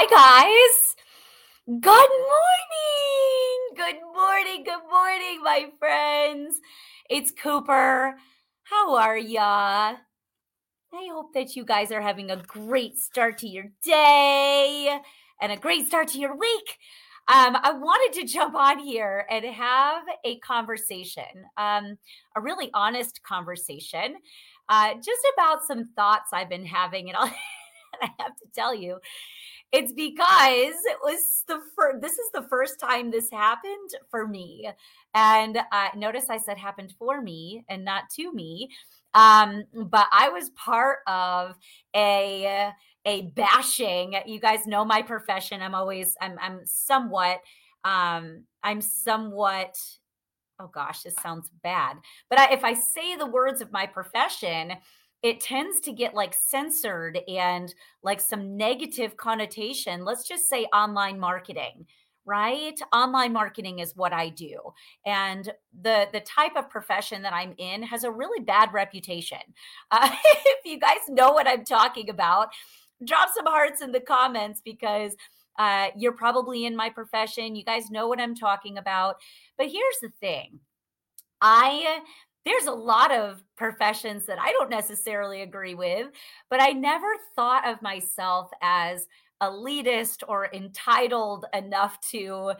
Hi, guys. Good morning. Good morning. Good morning, my friends. It's Cooper. How are ya? I hope that you guys are having a great start to your day and a great start to your week. Um, I wanted to jump on here and have a conversation, um, a really honest conversation, uh, just about some thoughts I've been having. And I'll, I have to tell you, it's because it was the first, this is the first time this happened for me. And uh, notice I said happened for me and not to me. Um, but I was part of a a bashing. You guys know my profession. I'm always I'm I'm somewhat um I'm somewhat oh gosh, this sounds bad. But I, if I say the words of my profession, it tends to get like censored and like some negative connotation. Let's just say online marketing right online marketing is what i do and the the type of profession that i'm in has a really bad reputation uh, if you guys know what i'm talking about drop some hearts in the comments because uh, you're probably in my profession you guys know what i'm talking about but here's the thing i there's a lot of professions that I don't necessarily agree with, but I never thought of myself as elitist or entitled enough to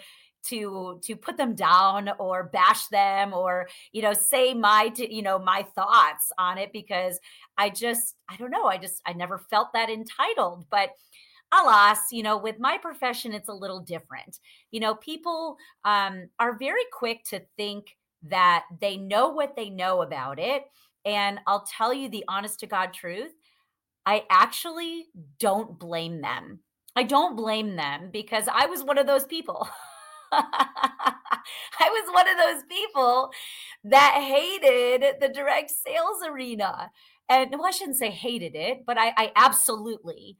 to to put them down or bash them or you know say my you know my thoughts on it because i just i don't know i just i never felt that entitled but alas you know with my profession it's a little different. You know people um, are very quick to think that they know what they know about it. And I'll tell you the honest to God truth, I actually don't blame them. I don't blame them because I was one of those people. I was one of those people that hated the direct sales arena. And well, I shouldn't say hated it, but I, I absolutely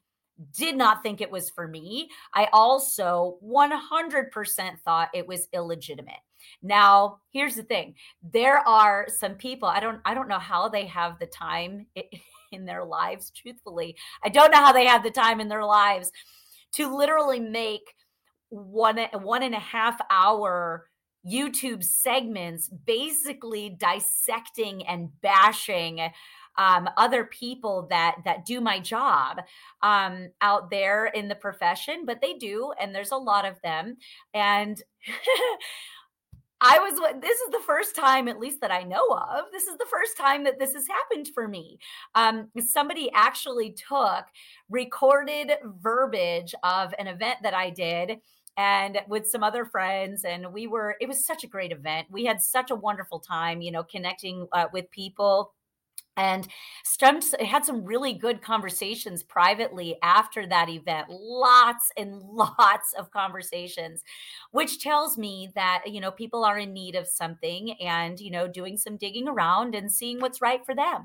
did not think it was for me. I also 100% thought it was illegitimate. Now, here's the thing. There are some people, I don't I don't know how they have the time in their lives truthfully. I don't know how they have the time in their lives to literally make one one and a half hour YouTube segments basically dissecting and bashing um, other people that that do my job um, out there in the profession, but they do, and there's a lot of them. And I was this is the first time, at least that I know of. This is the first time that this has happened for me. Um, somebody actually took recorded verbiage of an event that I did and with some other friends and we were it was such a great event we had such a wonderful time you know connecting uh, with people and Stumps had some really good conversations privately after that event lots and lots of conversations which tells me that you know people are in need of something and you know doing some digging around and seeing what's right for them.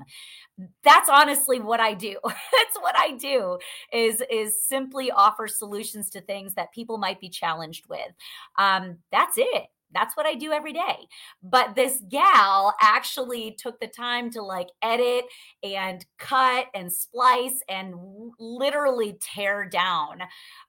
That's honestly what i do. That's what i do is is simply offer solutions to things that people might be challenged with. Um, that's it that's what I do every day. But this gal actually took the time to like edit and cut and splice and literally tear down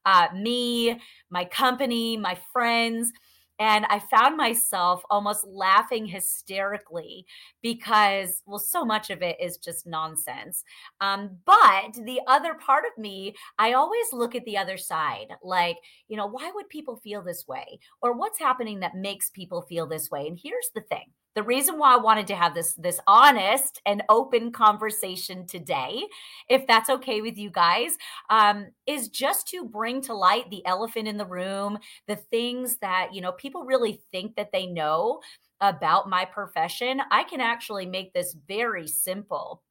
uh, me, my company, my friends. And I found myself almost laughing hysterically because, well, so much of it is just nonsense. Um, but the other part of me, I always look at the other side like, you know, why would people feel this way? Or what's happening that makes people feel this way? And here's the thing the reason why I wanted to have this this honest and open conversation today, if that's okay with you guys, um, is just to bring to light the elephant in the room, the things that you know people really think that they know about my profession. I can actually make this very simple.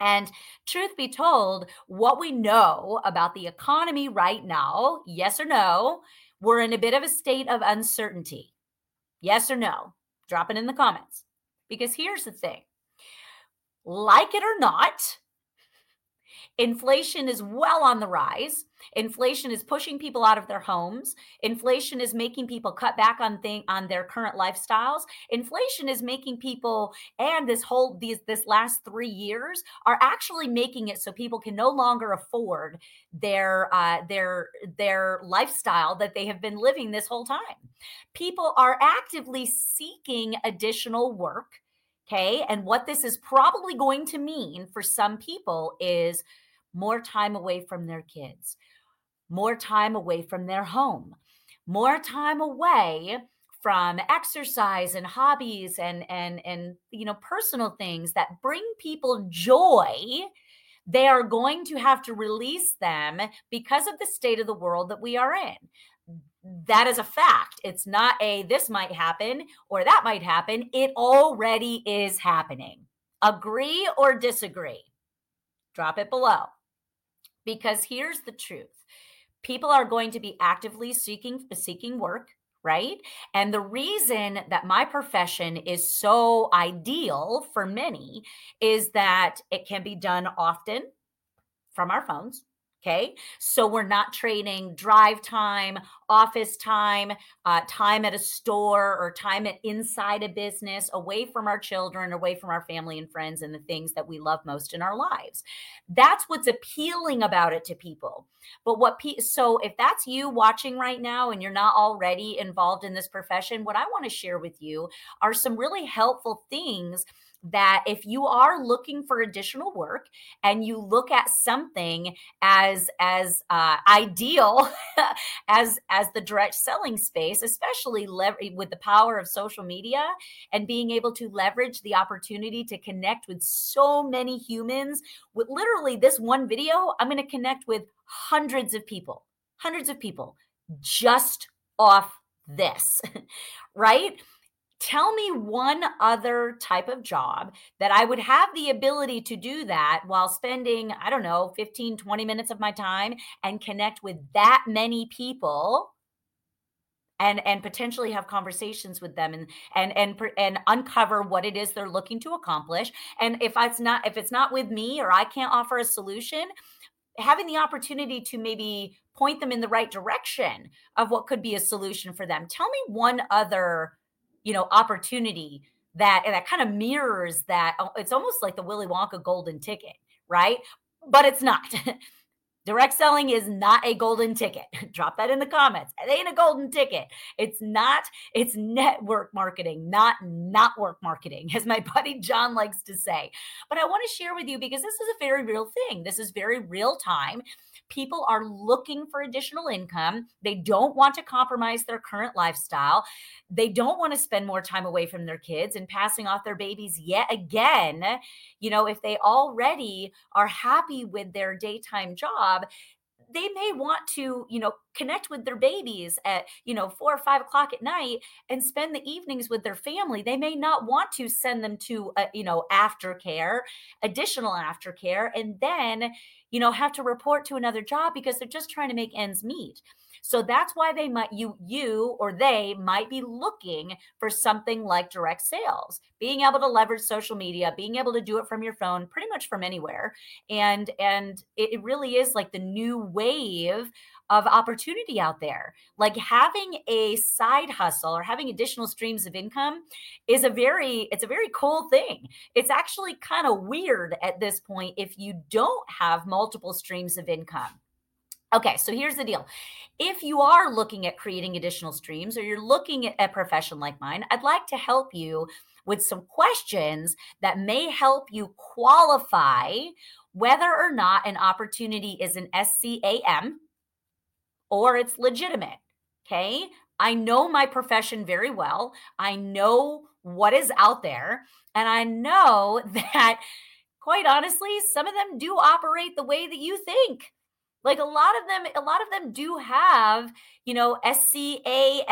And truth be told, what we know about the economy right now, yes or no, we're in a bit of a state of uncertainty. Yes or no? Drop it in the comments. Because here's the thing like it or not, Inflation is well on the rise. Inflation is pushing people out of their homes. Inflation is making people cut back on thing on their current lifestyles. Inflation is making people and this whole these this last 3 years are actually making it so people can no longer afford their uh their their lifestyle that they have been living this whole time. People are actively seeking additional work, okay? And what this is probably going to mean for some people is more time away from their kids, more time away from their home, more time away from exercise and hobbies and and and you know personal things that bring people joy they are going to have to release them because of the state of the world that we are in. That is a fact. It's not a this might happen or that might happen. It already is happening. Agree or disagree? Drop it below because here's the truth people are going to be actively seeking seeking work right? And the reason that my profession is so ideal for many is that it can be done often from our phones Okay. So we're not trading drive time, office time, uh, time at a store, or time at inside a business away from our children, away from our family and friends and the things that we love most in our lives. That's what's appealing about it to people. But what, pe- so if that's you watching right now and you're not already involved in this profession, what I want to share with you are some really helpful things that if you are looking for additional work and you look at something as as uh, ideal as as the direct selling space especially with the power of social media and being able to leverage the opportunity to connect with so many humans with literally this one video i'm going to connect with hundreds of people hundreds of people just off this right tell me one other type of job that I would have the ability to do that while spending, I don't know, 15, 20 minutes of my time and connect with that many people and and potentially have conversations with them and and and and uncover what it is they're looking to accomplish. And if it's not if it's not with me or I can't offer a solution having the opportunity to maybe point them in the right direction of what could be a solution for them. Tell me one other you know opportunity that and that kind of mirrors that it's almost like the willy wonka golden ticket right? But it's not direct selling is not a golden ticket drop that in the comments it ain't a golden ticket it's not it's network marketing not not work marketing as my buddy john likes to say but i want to share with you because this is a very real thing this is very real time people are looking for additional income. They don't want to compromise their current lifestyle. They don't want to spend more time away from their kids and passing off their babies yet again. You know, if they already are happy with their daytime job, they may want to you know connect with their babies at you know four or five o'clock at night and spend the evenings with their family. They may not want to send them to a, you know aftercare additional aftercare and then you know have to report to another job because they're just trying to make ends meet so that's why they might you you or they might be looking for something like direct sales being able to leverage social media being able to do it from your phone pretty much from anywhere and and it really is like the new wave of opportunity out there. Like having a side hustle or having additional streams of income is a very it's a very cool thing. It's actually kind of weird at this point if you don't have multiple streams of income. Okay, so here's the deal. If you are looking at creating additional streams or you're looking at a profession like mine, I'd like to help you with some questions that may help you qualify whether or not an opportunity is an SCAM or it's legitimate. Okay. I know my profession very well. I know what is out there. And I know that, quite honestly, some of them do operate the way that you think like a lot of them a lot of them do have you know scammy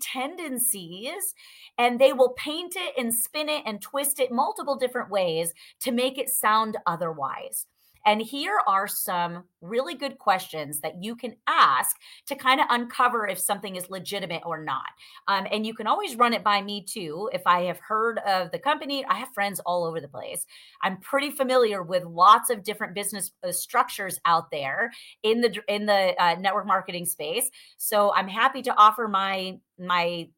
tendencies and they will paint it and spin it and twist it multiple different ways to make it sound otherwise And here are some really good questions that you can ask to kind of uncover if something is legitimate or not. Um, and you can always run it by me too. If I have heard of the company, I have friends all over the place. I'm pretty familiar with lots of different business uh, structures out there in the in the uh, network marketing space. So I'm happy to offer my my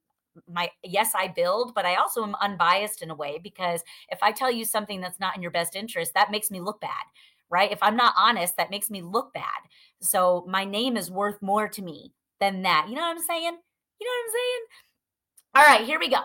my yes i build but i also am unbiased in a way because if i tell you something that's not in your best interest that makes me look bad right? If i'm not honest that makes me look bad. So my name is worth more to me than that. You know what i'm saying? You know what i'm saying? All right here we go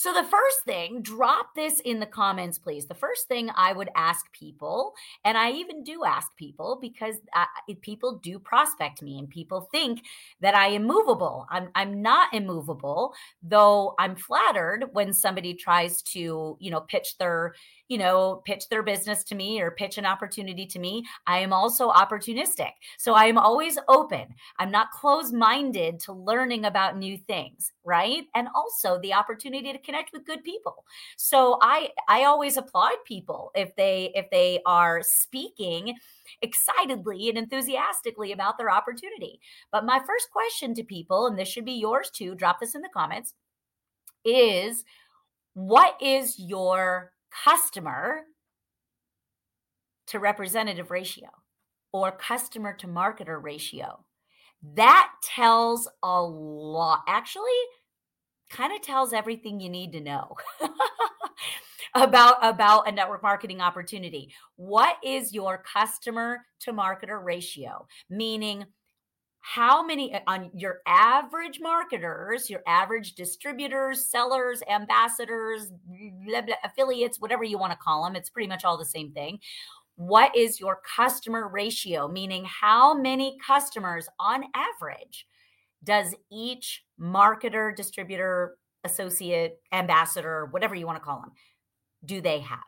so, the first thing, drop this in the comments, please. The first thing I would ask people, and I even do ask people because uh, people do prospect me and people think that I am movable. I'm, I'm not immovable, though I'm flattered when somebody tries to, you know, pitch their you know, pitch their business to me or pitch an opportunity to me, I am also opportunistic. So I am always open. I'm not closed minded to learning about new things, right? And also the opportunity to connect with good people. So I I always applaud people if they if they are speaking excitedly and enthusiastically about their opportunity. But my first question to people and this should be yours too, drop this in the comments, is what is your customer to representative ratio or customer to marketer ratio. That tells a lot. Actually, kind of tells everything you need to know about about a network marketing opportunity. What is your customer to marketer ratio? Meaning how many uh, on your average marketers, your average distributors, sellers, ambassadors, blah, blah, affiliates, whatever you want to call them, it's pretty much all the same thing. What is your customer ratio? Meaning, how many customers on average does each marketer, distributor, associate, ambassador, whatever you want to call them, do they have?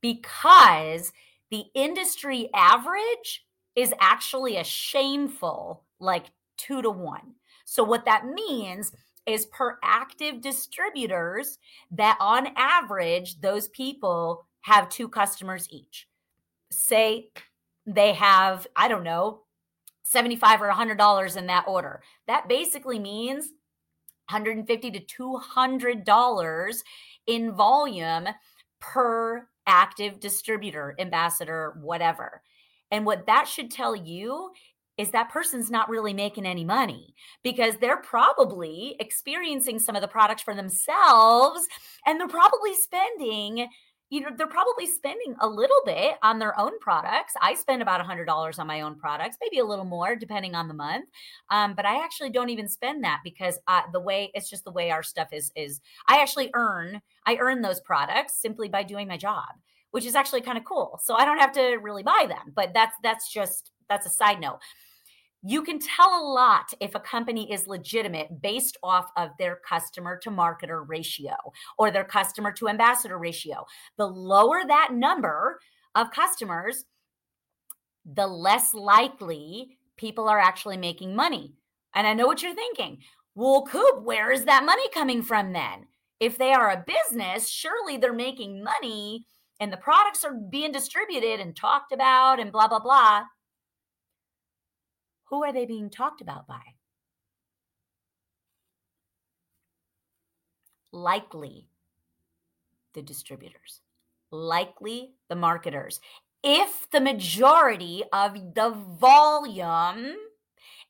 Because the industry average is actually a shameful like two to one. So, what that means is per active distributors, that on average, those people have two customers each. Say they have, I don't know, 75 or $100 in that order. That basically means 150 to $200 in volume per active distributor, ambassador, whatever. And what that should tell you is that person's not really making any money because they're probably experiencing some of the products for themselves and they're probably spending you know they're probably spending a little bit on their own products. I spend about a $100 on my own products maybe a little more depending on the month. Um, but i actually don't even spend that because uh, the way it's just the way our stuff is is i actually earn i earn those products simply by doing my job which is actually kind of cool. So i don't have to really buy them but that's that's just that's a side note you can tell a lot if a company is legitimate based off of their customer to marketer ratio or their customer to ambassador ratio. The lower that number of customers, the less likely people are actually making money. And I know what you're thinking. Well, Coop, where is that money coming from then? If they are a business, surely they're making money and the products are being distributed and talked about and blah, blah, blah. Who are they being talked about by? Likely the distributors, likely the marketers. If the majority of the volume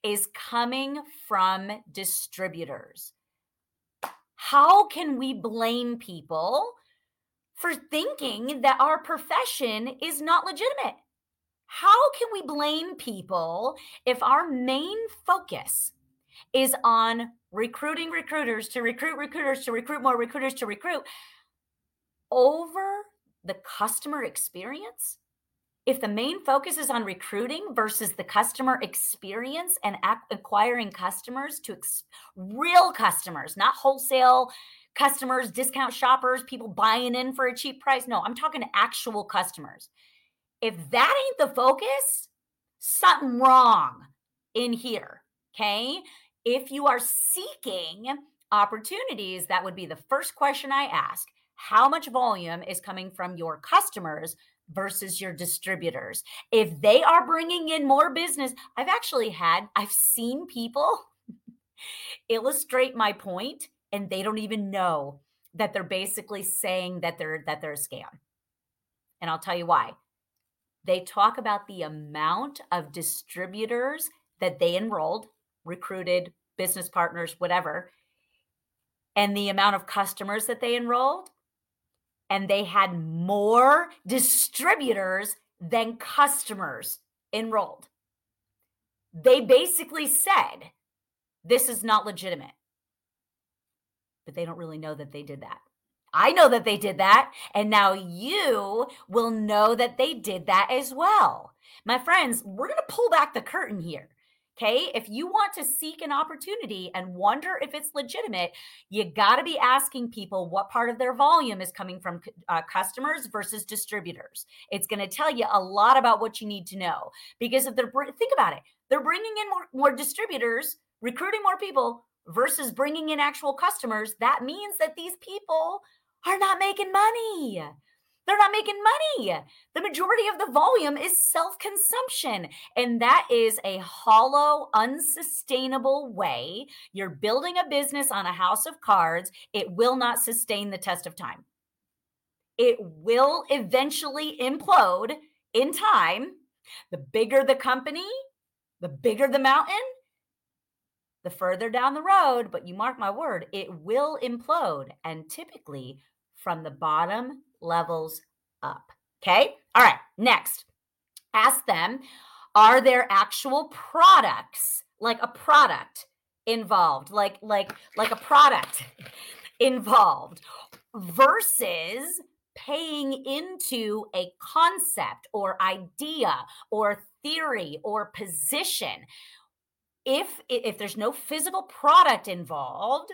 is coming from distributors, how can we blame people for thinking that our profession is not legitimate? How can we blame people if our main focus is on recruiting recruiters to recruit recruiters to recruit more recruiters to recruit over the customer experience? If the main focus is on recruiting versus the customer experience and acquiring customers to ex- real customers, not wholesale customers, discount shoppers, people buying in for a cheap price. No, I'm talking actual customers if that ain't the focus, something wrong in here. Okay. If you are seeking opportunities, that would be the first question I ask. How much volume is coming from your customers versus your distributors. If they are bringing in more business, I've actually had, I've seen people illustrate my point and they don't even know that they're basically saying that they're that they're a scam. And I'll tell you why. They talk about the amount of distributors that they enrolled, recruited, business partners, whatever, and the amount of customers that they enrolled. And they had more distributors than customers enrolled. They basically said, this is not legitimate. But they don't really know that they did that. I know that they did that. And now you will know that they did that as well. My friends, we're going to pull back the curtain here. Okay. If you want to seek an opportunity and wonder if it's legitimate, you got to be asking people what part of their volume is coming from uh, customers versus distributors. It's going to tell you a lot about what you need to know because if they're, think about it, they're bringing in more, more distributors, recruiting more people versus bringing in actual customers. That means that these people are not making money. They're not making money. The majority of the volume is self consumption. And that is a hollow, unsustainable way. You're building a business on a house of cards. It will not sustain the test of time. It will eventually implode in time. The bigger the company, the bigger the mountain, the further down the road, but you mark my word, it will implode. And typically, from the bottom levels up. Okay. All right. Next, ask them are there actual products like a product involved like like like a product involved versus paying into a concept or idea or theory or position if if there's no physical product involved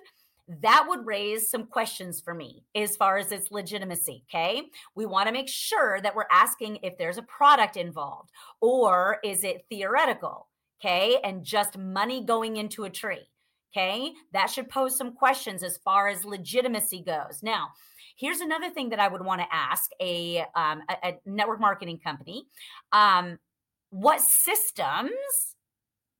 that would raise some questions for me as far as its legitimacy. Okay. We want to make sure that we're asking if there's a product involved or is it theoretical? Okay. And just money going into a tree. Okay. That should pose some questions as far as legitimacy goes. Now, here's another thing that I would want to ask a, um, a, a network marketing company. Um, what systems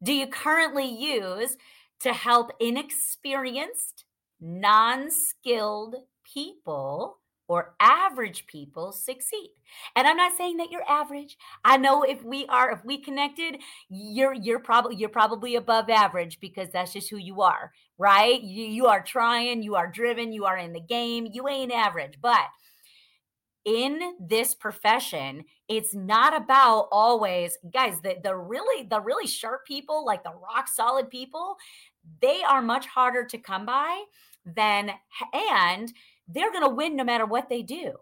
do you currently use to help inexperienced non skilled people or average people succeed. And I'm not saying that you're average. I know if we are if we connected, you're you're probably you're probably above average because that's just who you are, right? You, you are trying, you are driven, you are in the game. You ain't average, but in this profession it's not about always guys the, the really the really sharp people like the rock solid people they are much harder to come by then and they're going to win no matter what they do.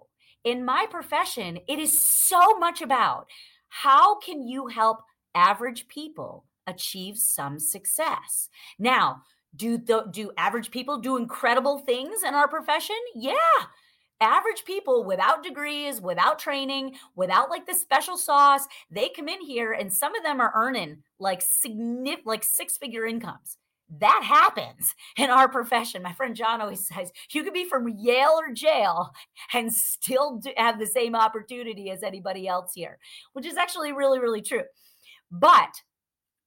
In my profession, it is so much about how can you help average people achieve some success. Now, do the, do average people do incredible things in our profession? Yeah. Average people without degrees, without training, without like the special sauce, they come in here and some of them are earning like significant like six-figure incomes that happens in our profession. My friend John always says you could be from Yale or jail and still have the same opportunity as anybody else here, which is actually really, really true. But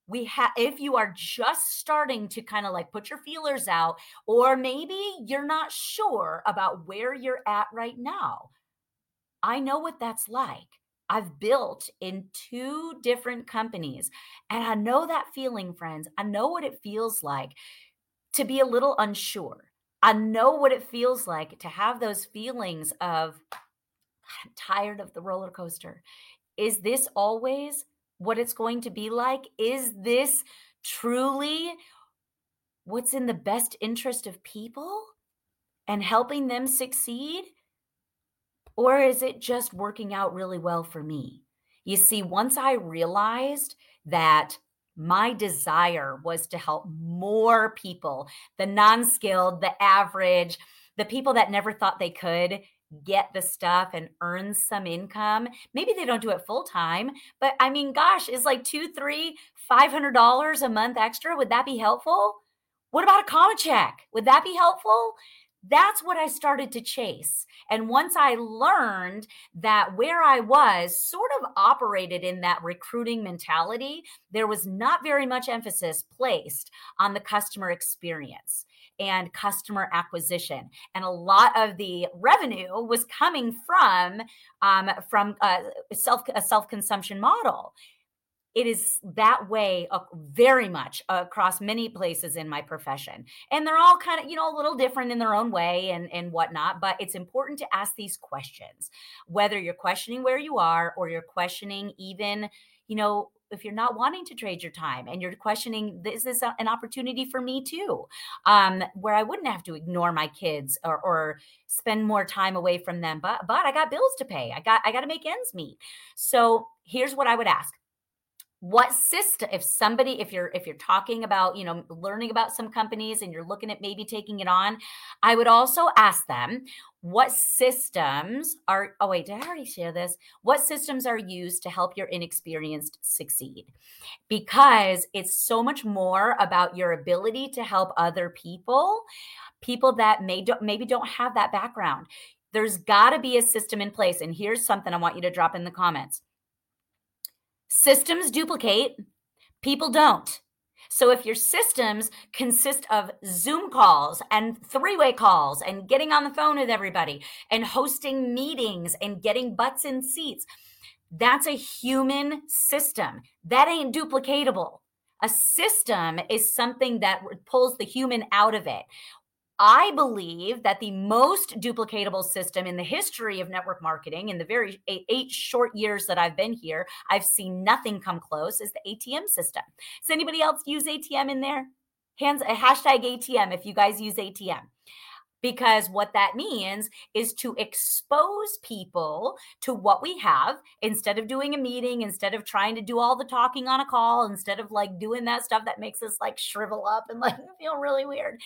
we have if you are just starting to kind of like put your feelers out or maybe you're not sure about where you're at right now i know what that's like I've built in two different companies. And I know that feeling, friends. I know what it feels like to be a little unsure. I know what it feels like to have those feelings of, I'm tired of the roller coaster. Is this always what it's going to be like? Is this truly what's in the best interest of people and helping them succeed? Or is it just working out really well for me? You see, once I realized that my desire was to help more people, the non skilled, the average, the people that never thought they could get the stuff and earn some income. Maybe they don't do it full time, but I mean, gosh, is like two, three, five hundred dollars a month extra. Would that be helpful? What about a comma check? Would that be helpful? That's what I started to chase. And once I learned that where I was sort of operated in that recruiting mentality, there was not very much emphasis placed on the customer experience and customer acquisition and a lot of the revenue was coming from um, from a self a self consumption model it is that way uh, very much across many places in my profession. And they're all kind of you know a little different in their own way and and whatnot but it's important to ask these questions. Whether you're questioning where you are or you're questioning even you know if you're not wanting to trade your time and you're questioning this is this an opportunity for me too um, where i wouldn't have to ignore my kids or, or spend more time away from them but but i got bills to pay. I got i got to make ends meet. So here's what i would ask what system if somebody if you're if you're talking about you know learning about some companies and you're looking at maybe taking it on i would also ask them what systems are oh wait did i already share this? What systems are used to help your inexperienced succeed? Because it's so much more about your ability to help other people people that may don't maybe don't have that background. There's got to be a system in place and here's something i want you to drop in the comments Systems duplicate, people don't. So if your systems consist of Zoom calls and three way calls and getting on the phone with everybody and hosting meetings and getting butts in seats, that's a human system. That ain't duplicatable. A system is something that pulls the human out of it. I believe that the most duplicatable system in the history of network marketing, in the very eight, short years that I've been here, I've seen nothing come close, is the ATM system. Does anybody else use ATM in there? Hands a hashtag ATM if you guys use ATM. Because what that means is to expose people to what we have instead of doing a meeting, instead of trying to do all the talking on a call, instead of like doing that stuff that makes us like shrivel up and like feel really weird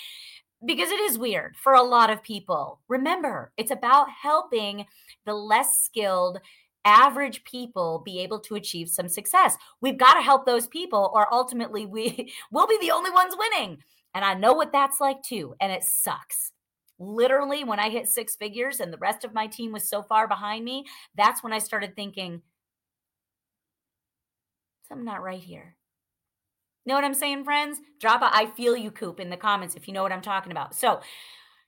because it is weird for a lot of people. Remember, it's about helping the less skilled average people be able to achieve some success. We've got to help those people or ultimately we will be the only ones winning. And I know what that's like too, and it sucks. Literally, when I hit six figures and the rest of my team was so far behind me, that's when I started thinking, something not right here. Know what I'm saying, friends? Drop a I feel you coop in the comments if you know what I'm talking about. So,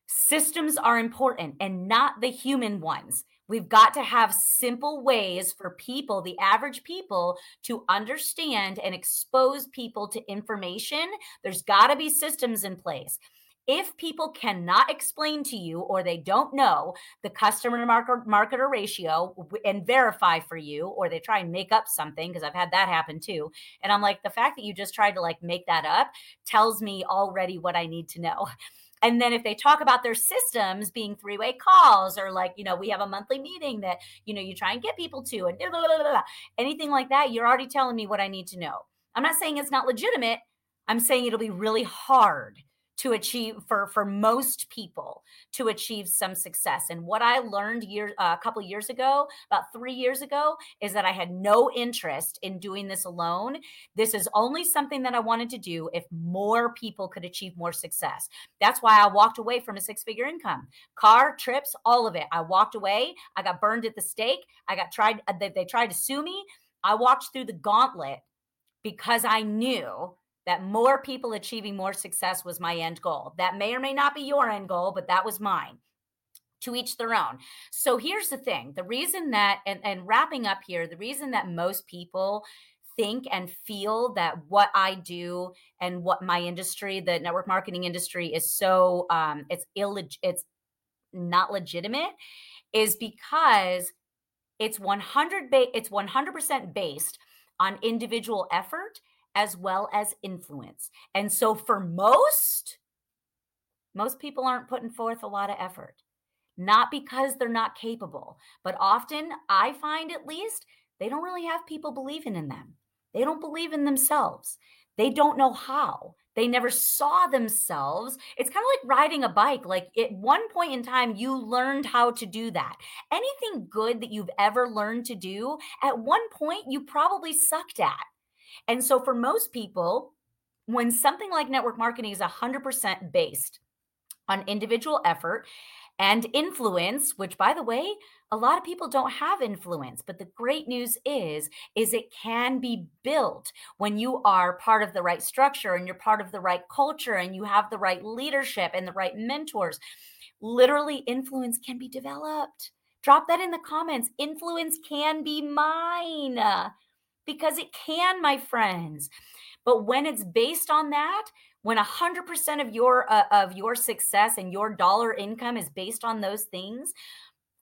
systems are important and not the human ones. We've got to have simple ways for people, the average people, to understand and expose people to information. There's got to be systems in place if people cannot explain to you or they don't know the customer market marketer ratio and verify for you or they try and make up something because I've had that happen too and I'm like the fact that you just tried to like make that up tells me already what I need to know. And then if they talk about their systems being three-way calls or like you know we have a monthly meeting that you know you try and get people to and blah, blah, blah, anything like that you're already telling me what I need to know. I'm not saying it's not legitimate. I'm saying it'll be really hard to achieve for for most people to achieve some success. And what i learned year uh, a couple years ago about 3 years ago is that i had no interest in doing this alone. This is only something that i wanted to do if more people could achieve more success. That's why i walked away from a six figure income. Car trips all of it. I walked away. I got burned at the stake. I got tried uh, they, they tried to sue me. I walked through the gauntlet because i knew that more people achieving more success was my end goal. That may or may not be your end goal, but that was mine. To each their own. So here's the thing the reason that, and, and wrapping up here, the reason that most people think and feel that what I do and what my industry, the network marketing industry, is so um, it's illeg- it's not legitimate, is because it's 100 ba- it's 100% based on individual effort as well as influence. And so for most, most people aren't putting forth a lot of effort, not because they're not capable, but often I find at least they don't really have people believing in them. They don't believe in themselves. They don't know how. They never saw themselves. It's kind of like riding a bike. Like at one point in time, you learned how to do that. Anything good that you've ever learned to do, at one point, you probably sucked at. And so for most people, when something like network marketing is 100% based on individual effort and influence which by the way a lot of people don't have influence but the great news is is it can be built when you are part of the right structure and you're part of the right culture and you have the right leadership and the right mentors. Literally influence can be developed. Drop that in the comments. Influence can be mine because it can my friends. But when it's based on that when 100% of your uh, of your success and your dollar income is based on those things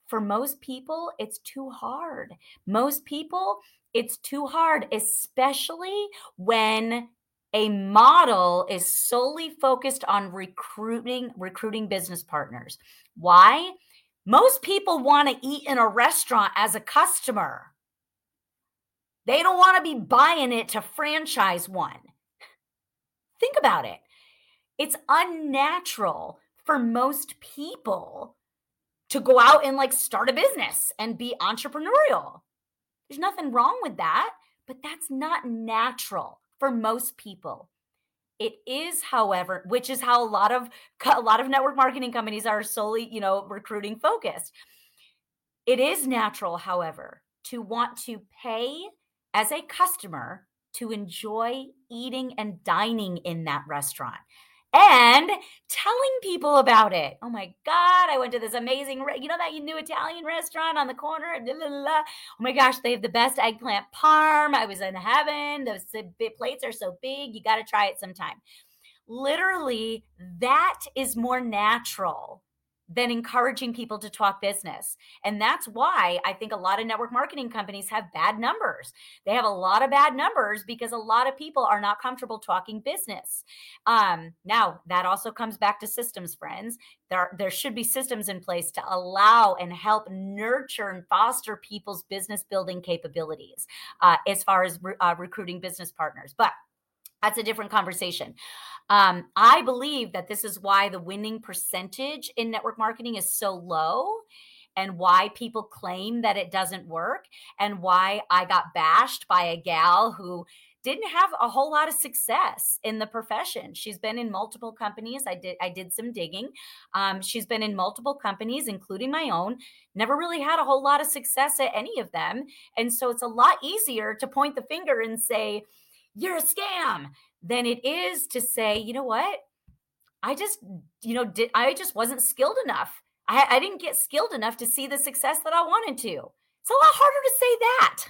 for most people it's too hard. Most people it's too hard especially when a model is solely focused on recruiting recruiting business partners. Why? Most people want to eat in a restaurant as a customer they don't want to be buying it to franchise one Think about it. It's unnatural for most people to go out and like start a business and be entrepreneurial. There's nothing wrong with that, but that's not natural for most people. It is, however, which is how a lot of a lot of network marketing companies are solely, you know, recruiting focused. It is natural, however, to want to pay as a customer to enjoy eating and dining in that restaurant and telling people about it. Oh my God, I went to this amazing, you know, that new Italian restaurant on the corner. Blah, blah, blah. Oh my gosh, they have the best eggplant parm. I was in heaven. Those plates are so big. You got to try it sometime. Literally, that is more natural than encouraging people to talk business. And that's why I think a lot of network marketing companies have bad numbers. They have a lot of bad numbers because a lot of people are not comfortable talking business. Um, now, that also comes back to systems, friends. There, there should be systems in place to allow and help nurture and foster people's business building capabilities uh, as far as re- uh, recruiting business partners. But that's a different conversation. Um, I believe that this is why the winning percentage in network marketing is so low and why people claim that it doesn't work and why I got bashed by a gal who didn't have a whole lot of success in the profession. She's been in multiple companies. I did I did some digging. Um, she's been in multiple companies, including my own. Never really had a whole lot of success at any of them, and so it's a lot easier to point the finger and say, "You're a scam." than it is to say, you know what? I just, you know, did I just wasn't skilled enough. I, I didn't get skilled enough to see the success that I wanted to. It's a lot harder to say that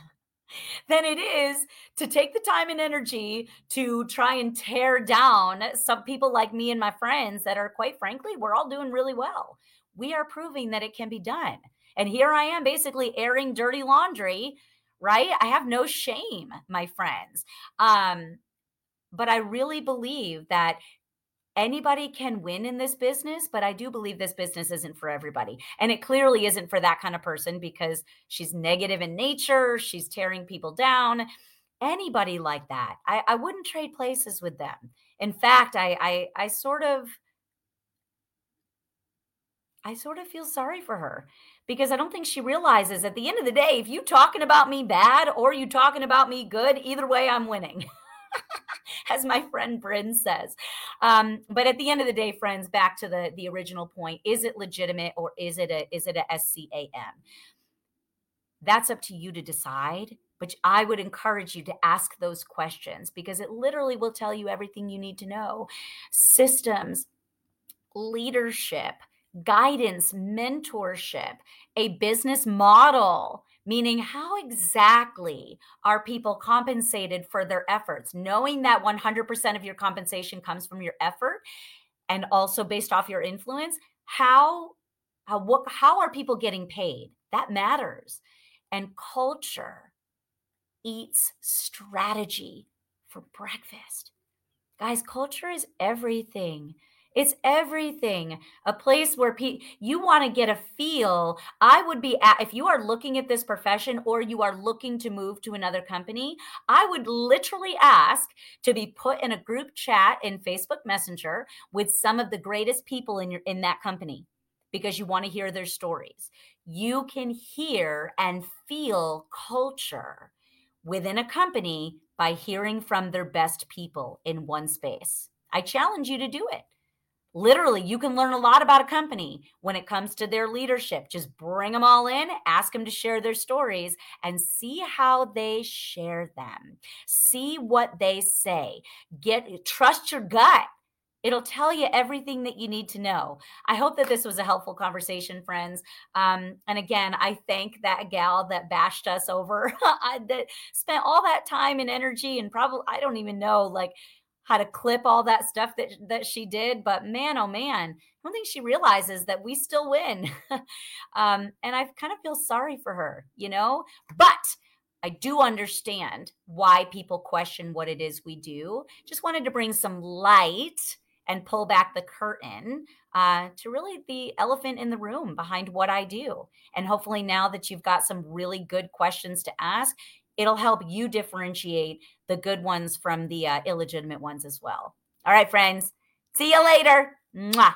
than it is to take the time and energy to try and tear down some people like me and my friends that are quite frankly, we're all doing really well. We are proving that it can be done. And here I am basically airing dirty laundry, right? I have no shame, my friends. Um, but I really believe that anybody can win in this business, but I do believe this business isn't for everybody. And it clearly isn't for that kind of person because she's negative in nature, she's tearing people down. Anybody like that, I, I wouldn't trade places with them. In fact, I, I I sort of I sort of feel sorry for her because I don't think she realizes at the end of the day, if you talking about me bad or you talking about me good, either way, I'm winning. as my friend Bryn says. Um, but at the end of the day, friends, back to the the original point: is it legitimate or is it a is it a SCAM? That's up to you to decide. But I would encourage you to ask those questions because it literally will tell you everything you need to know. Systems, leadership, guidance, mentorship, a business model meaning how exactly are people compensated for their efforts? Knowing that 100% of your compensation comes from your effort and also based off your influence how how what how are people getting paid? That matters. And culture eats strategy for breakfast. Guys culture is everything it's everything. A place where pe- you want to get a feel. I would be at, if you are looking at this profession or you are looking to move to another company, I would literally ask to be put in a group chat in Facebook Messenger with some of the greatest people in your in that company because you want to hear their stories. You can hear and feel culture within a company by hearing from their best people in one space. I challenge you to do it literally you can learn a lot about a company when it comes to their leadership just bring them all in ask them to share their stories and see how they share them see what they say get trust your gut It'll tell you everything that you need to know. I hope that this was a helpful conversation, friends. Um, and again, I thank that gal that bashed us over, that spent all that time and energy, and probably I don't even know like how to clip all that stuff that that she did. But man, oh man, I don't think she realizes that we still win. um, and I kind of feel sorry for her, you know. But I do understand why people question what it is we do. Just wanted to bring some light and pull back the curtain uh, to really the elephant in the room behind what I do. And hopefully, now that you've got some really good questions to ask, it'll help you differentiate the good ones from the uh, illegitimate ones as well. All right, friends. See you later. Mwah.